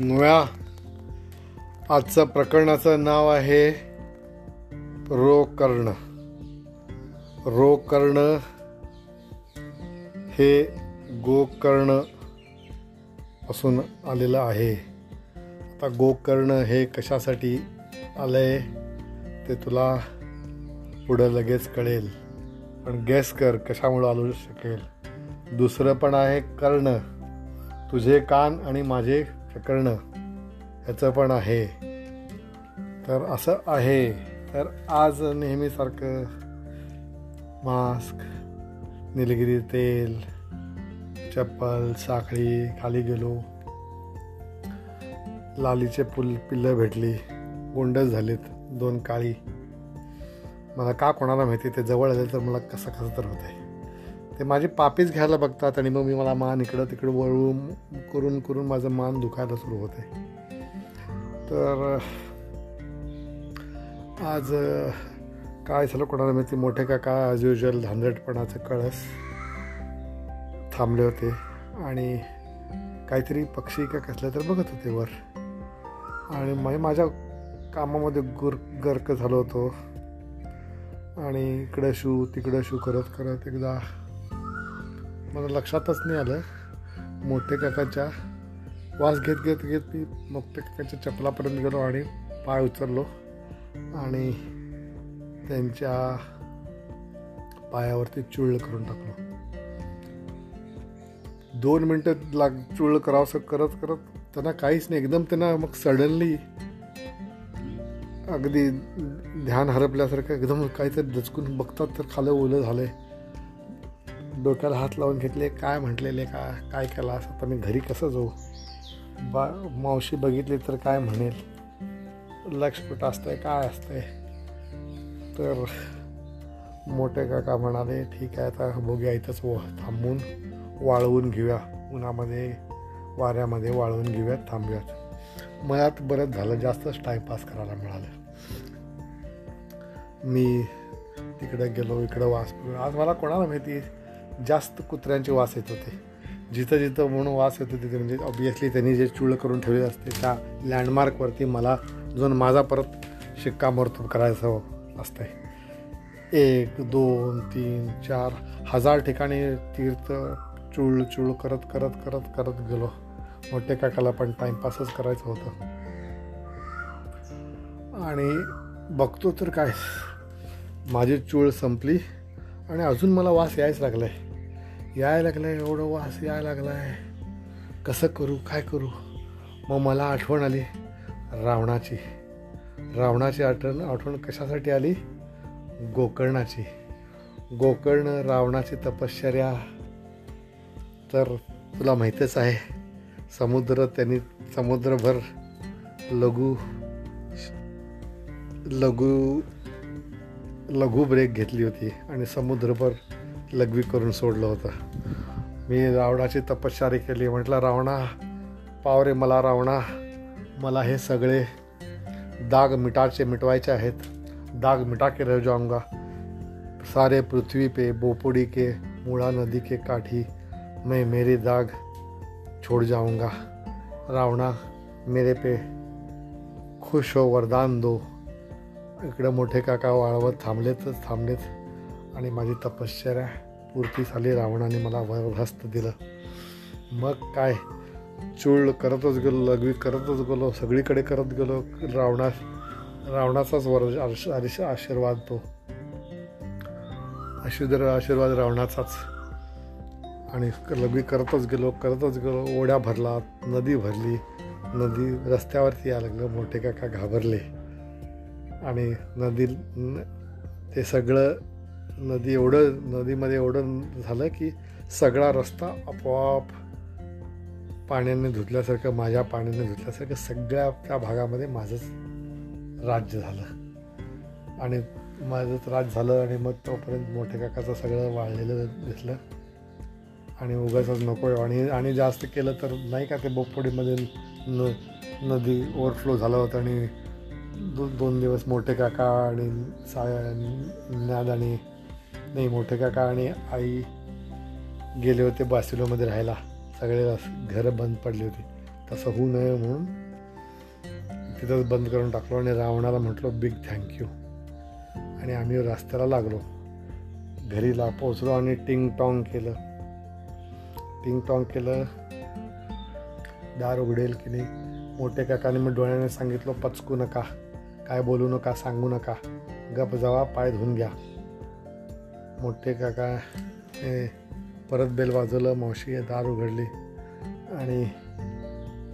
मुळा आजचं प्रकरणाचं नाव आहे रोकर्ण. रोकर्ण हे गोकर्णपासून आलेलं आहे. आता गोकर्ण हे कशासाठी आलं आहे ते तुला पुढं लगेच कळेल. पण गॅस कर कशामुळं आलू शकेल. दुसरं पण आहे कर्ण. तुझे कान आणि माझे प्रकरणं ह्याचं पण आहे. तर असं आहे. तर आज नेहमीसारखं मास्क निलगिरी तेल चप्पल साखळी खाली गेलो. लालीचे पुल पिल्लं भेटली. गोंडस झालीत दोन काळी. मला का कोणाला माहिती? ते जवळ आले तर मला कसं कसं तर होत आहे ते माझी पापीच घ्यायला बघतात आणि मग मी मला मान इकडं तिकडं वळून करून करून माझं मान दुखायला सुरू होते. तर आज काय झालं कोणाला माहिती? मोठे काका ॲज युजल धांदटपणाचं कळस थांबले होते आणि काहीतरी पक्षी का कसलं तर बघत होते वर. आणि मग माझ्या कामामध्ये गुर गर्क झालो होतो. आणि इकडं शू तिकडं शू करत करत एकदा मला लक्षातच नाही आलं. मोठे काकाच्या वास घेत घेत घेत मी मोठे काकाच्या चपलापर्यंत गेलो आणि पाय उचललो. आणि त्यांच्या पायावरती चुळ करून टाकलो. दोन मिनटं लाग चुळ करावंसं करत करत त्यांना काहीच नाही. एकदम त्यांना मग सडनली अगदी ध्यान हरपल्यासारखं एकदम काहीतरी दचकून बघतात तर खालं ओलं झालं आहे डोक्याला हात लावून घेतले काय म्हटलेले का काय केला असं आता मी घरी कसं जाऊ? बा मावशी बघितली तर काय म्हणेल? लक्ष असतंय काय असतंय? तर मोठे काका म्हणाले ठीक आहे आता भोग्या इथंच व थांबून वाळवून घेऊया. उन्हामध्ये वाऱ्यामध्ये वाळवून घेऊयात थांबूयात मनात बरंच झालं जास्तच टाईमपास करायला मिळालं. मी तिकडे गेलो इकडं वास आज मला कोणाला माहिती? जास्त कुत्र्यांचे वास येत होते. जिथं जिथं म्हणून वास येतो तिथे म्हणजे ऑब्वियसली त्यांनी जे चुळ करून ठेवले असते त्या लँडमार्कवरती मला जो माझा परत शिक्कामोर्तब करायचं असतं आहे एक दोन तीन चार हजार ठिकाणी तीर्थ चूळ चूळ करत करत करत करत गेलो. मोठे काकाला पण टाईमपासच करायचं होतं. आणि बघतो तर काय माझी चूळ संपली आणि अजून मला वास यायच लागला आहे यायला लागलं आहे एवढं वास यायला लागला आहे कसं करू काय करू? मग मला आठवण आली रावणाची. रावणाची आठवण आठवण कशासाठी आली? गोकर्णाची. गोकर्ण रावणाची तपश्चर्या. तर तुला माहीतच आहे समुद्र त्यांनी समुद्रभर लघु लघु लघु ब्रेक घेतली होती आणि समुद्रभर लघवी करून सोडलं होतं. मी रावणाची तपश्चारी केली. म्हटलं रावणा पावरे मला रावणा. मला हे सगळे दाग मिटाचे मिटवायचे आहेत. दाग मिटा के रह जाऊंगा. सारे पृथ्वी पे बोपुड़ी के मुळा नदी के काठी मैं मेरे दाग छोड़ जाऊंगा. रावणा मेरे पे खुश हो वरदान दो. इकडं मोठे काका वाळवत थांबलेतच थांबलेत आणि माझी तपश्चर्या पूर्ती झाली रावणाने मला वरभस्त दिलं. मग काय? चूळ करतच गेलो लघवी करतच गेलो सगळीकडे करत गेलो. रावणा रावणाचाच वर आशीर्वाद तो. अशुदर आशीर्वाद रावणाचाच. आणि लघवी करतच गेलो करतच गेलो. ओढ्या भरला नदी भरली. नदी रस्त्यावरती यायला लागलं मोठे काका घाबरले. आणि नदी ते सगळं नदी एवढं नदीमध्ये एवढं झालं की सगळा रस्ता आपोआप पाण्याने धुतल्यासारखं माझ्या पाण्याने धुतल्यासारखं सगळ्या त्या भागामध्ये माझंच राज्य झालं. आणि माझंच राज झालं आणि मग तोपर्यंत मोठे काकाचं सगळं वाळलेलं दिसलं. आणि उगाच नको आणि आणि जास्त केलं तर नाही का ते बोपोडीमध्ये न नदी ओव्हरफ्लो झालं होतं आणि दो दोन दिवस मोठे काका आणि सा ज्ञाद आणि नाही मोठे काका आणि आई गेले होते बासिलोमध्ये राहायला. सगळे घरं बंद पडली होती. तसं होऊ नये म्हणून तिथंच बंद करून टाकलो आणि रावणाला म्हटलो बिग थँक्यू आणि आम्ही रस्त्याला लागलो. घरीला पोचलो आणि टिंग टॉंग केलं. टिंग टॉंग केलं. दार उघडेल की नाही? मोठे काकाने मग डोळ्याने सांगितलं पचकू नका. काय बोलू नका सांगू नका. गप जावा पाय धुवून घ्या. मोठे काका हे परत बेल वाजवलं मावशी दार उघडली आणि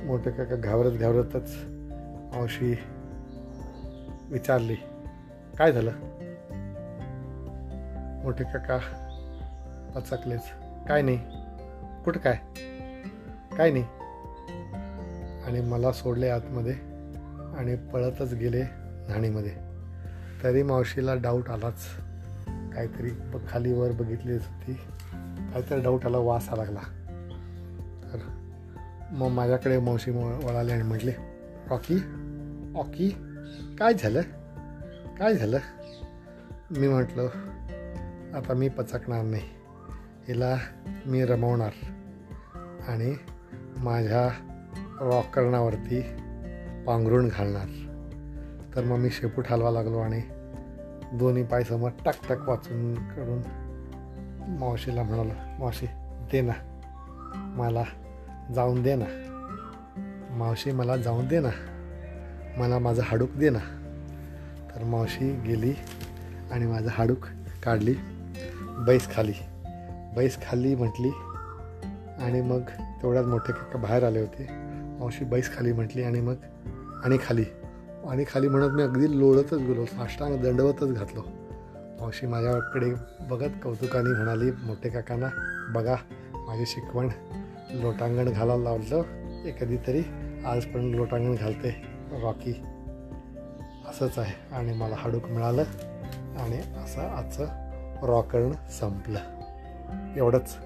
मोठे काका घाबरत घाबरतच मावशी विचारली काय झालं? मोठे काका पचकलेच काय नाही कुठं काय? काय नाही. आणि मला सोडले आतमध्ये आणि पळतच गेले न्हाणीमध्ये. तरी मावशीला डाऊट आलाच. काहीतरी ब- खाली वर बघितलीच होती. काहीतरी डाऊट आला वास आला लागला. तर मग माझ्याकडे मावशी म- आणि म्हटले रॉकी ऑकी काय झालं? काय झालं? मी म्हटलं आता मी पचकणार नाही. हिला मी रमवणार आणि माझ्या रॉकरणावरती पांघरूण घालणार. तर मग मी शेपूट हलवा लागलो आणि दोन्ही पाय समोर टाक वाचून काढून मावशीला म्हणाला मावशी दे ना. मला जाऊन दे ना. मावशी मला जाऊन दे ना. मला माझं हाडूक दे ना. तर मावशी गेली आणि माझं हाडूक काढली. बैस खाली. बैस खाली म्हटली आणि मग तेवढ्याच मोठे काका बाहेर आले होते. मावशी बैस खाली म्हटली आणि मग आणि खाली. आणि खाली म्हणत मी अगदी लोळतच गेलो साष्टांग दंडवतच घातलो. मावशी माझ्याकडे बघत कौतुकाने म्हणाली मोठे काकांना बघा माझी शिकवण लोटांगण घालायला लावलं हे कधीतरी आजपर्यंत लोटांगण घालते रॉकी. असंच आहे. आणि मला हाडूक मिळालं आणि असं आजचं रॉकर्ण संपलं. एवढंच.